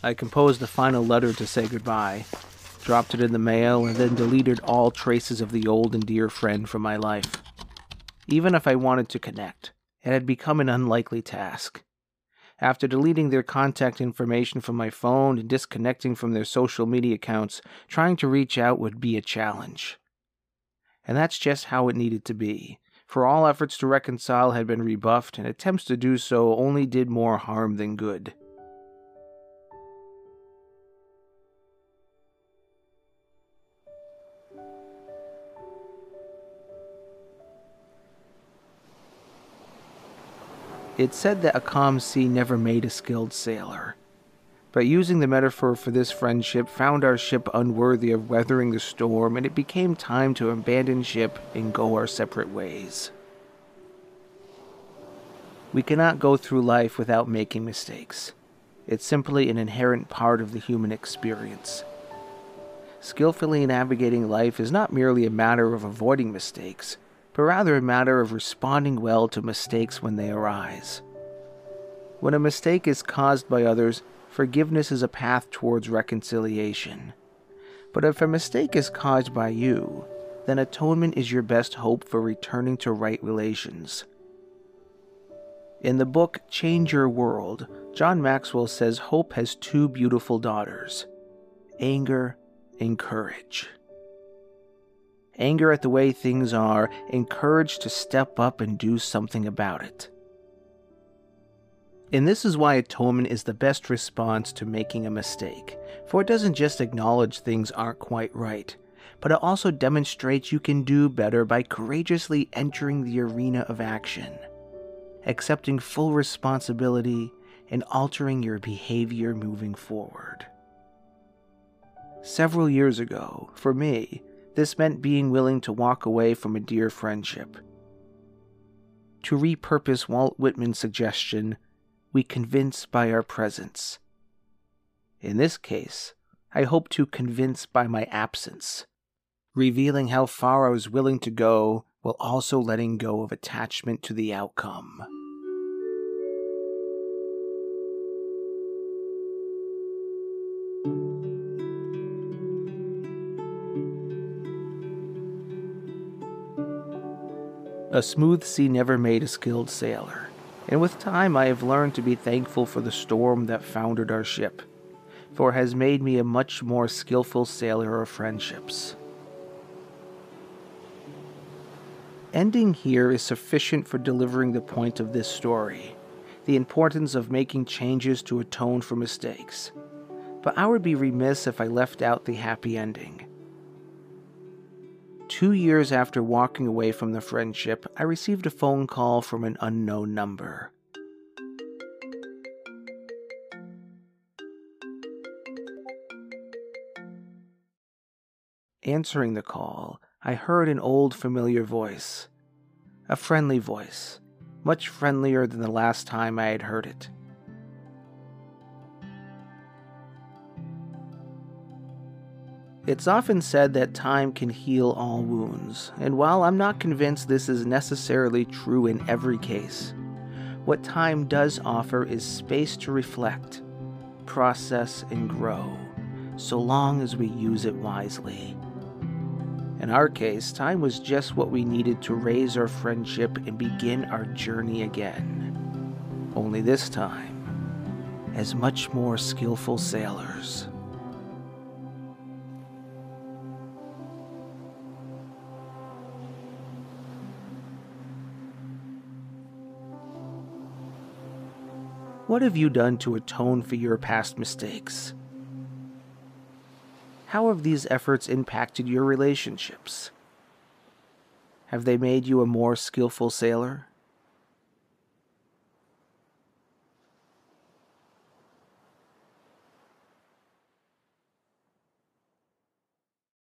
I composed the final letter to say goodbye, dropped it in the mail, and then deleted all traces of the old and dear friend from my life. Even if I wanted to connect, it had become an unlikely task. After deleting their contact information from my phone and disconnecting from their social media accounts, trying to reach out would be a challenge. And that's just how it needed to be, for all efforts to reconcile had been rebuffed, and attempts to do so only did more harm than good. It's said that a calm sea never made a skilled sailor. But using the metaphor for this friendship found our ship unworthy of weathering the storm, and it became time to abandon ship and go our separate ways. We cannot go through life without making mistakes. It's simply an inherent part of the human experience. Skillfully navigating life is not merely a matter of avoiding mistakes, but rather a matter of responding well to mistakes when they arise. When a mistake is caused by others, forgiveness is a path towards reconciliation. But if a mistake is caused by you, then atonement is your best hope for returning to right relations. In the book Change Your World, John Maxwell says hope has two beautiful daughters anger and courage anger at the way things are, encouraged to step up and do something about it. And this is why atonement is the best response to making a mistake, for it doesn't just acknowledge things aren't quite right, but it also demonstrates you can do better by courageously entering the arena of action, accepting full responsibility, and altering your behavior moving forward. Several years ago, for me, this meant being willing to walk away from a dear friendship. To repurpose Walt Whitman's suggestion, we convince by our presence. In this case, I hope to convince by my absence, revealing how far I was willing to go while also letting go of attachment to the outcome. A smooth sea never made a skilled sailor, and with time I have learned to be thankful for the storm that foundered our ship, for it has made me a much more skillful sailor of friendships. Ending here is sufficient for delivering the point of this story the importance of making changes to atone for mistakes. But I would be remiss if I left out the happy ending. Two years after walking away from the friendship, I received a phone call from an unknown number. Answering the call, I heard an old familiar voice. A friendly voice, much friendlier than the last time I had heard it. It's often said that time can heal all wounds, and while I'm not convinced this is necessarily true in every case, what time does offer is space to reflect, process, and grow, so long as we use it wisely. In our case, time was just what we needed to raise our friendship and begin our journey again. Only this time, as much more skillful sailors. What have you done to atone for your past mistakes? How have these efforts impacted your relationships? Have they made you a more skillful sailor?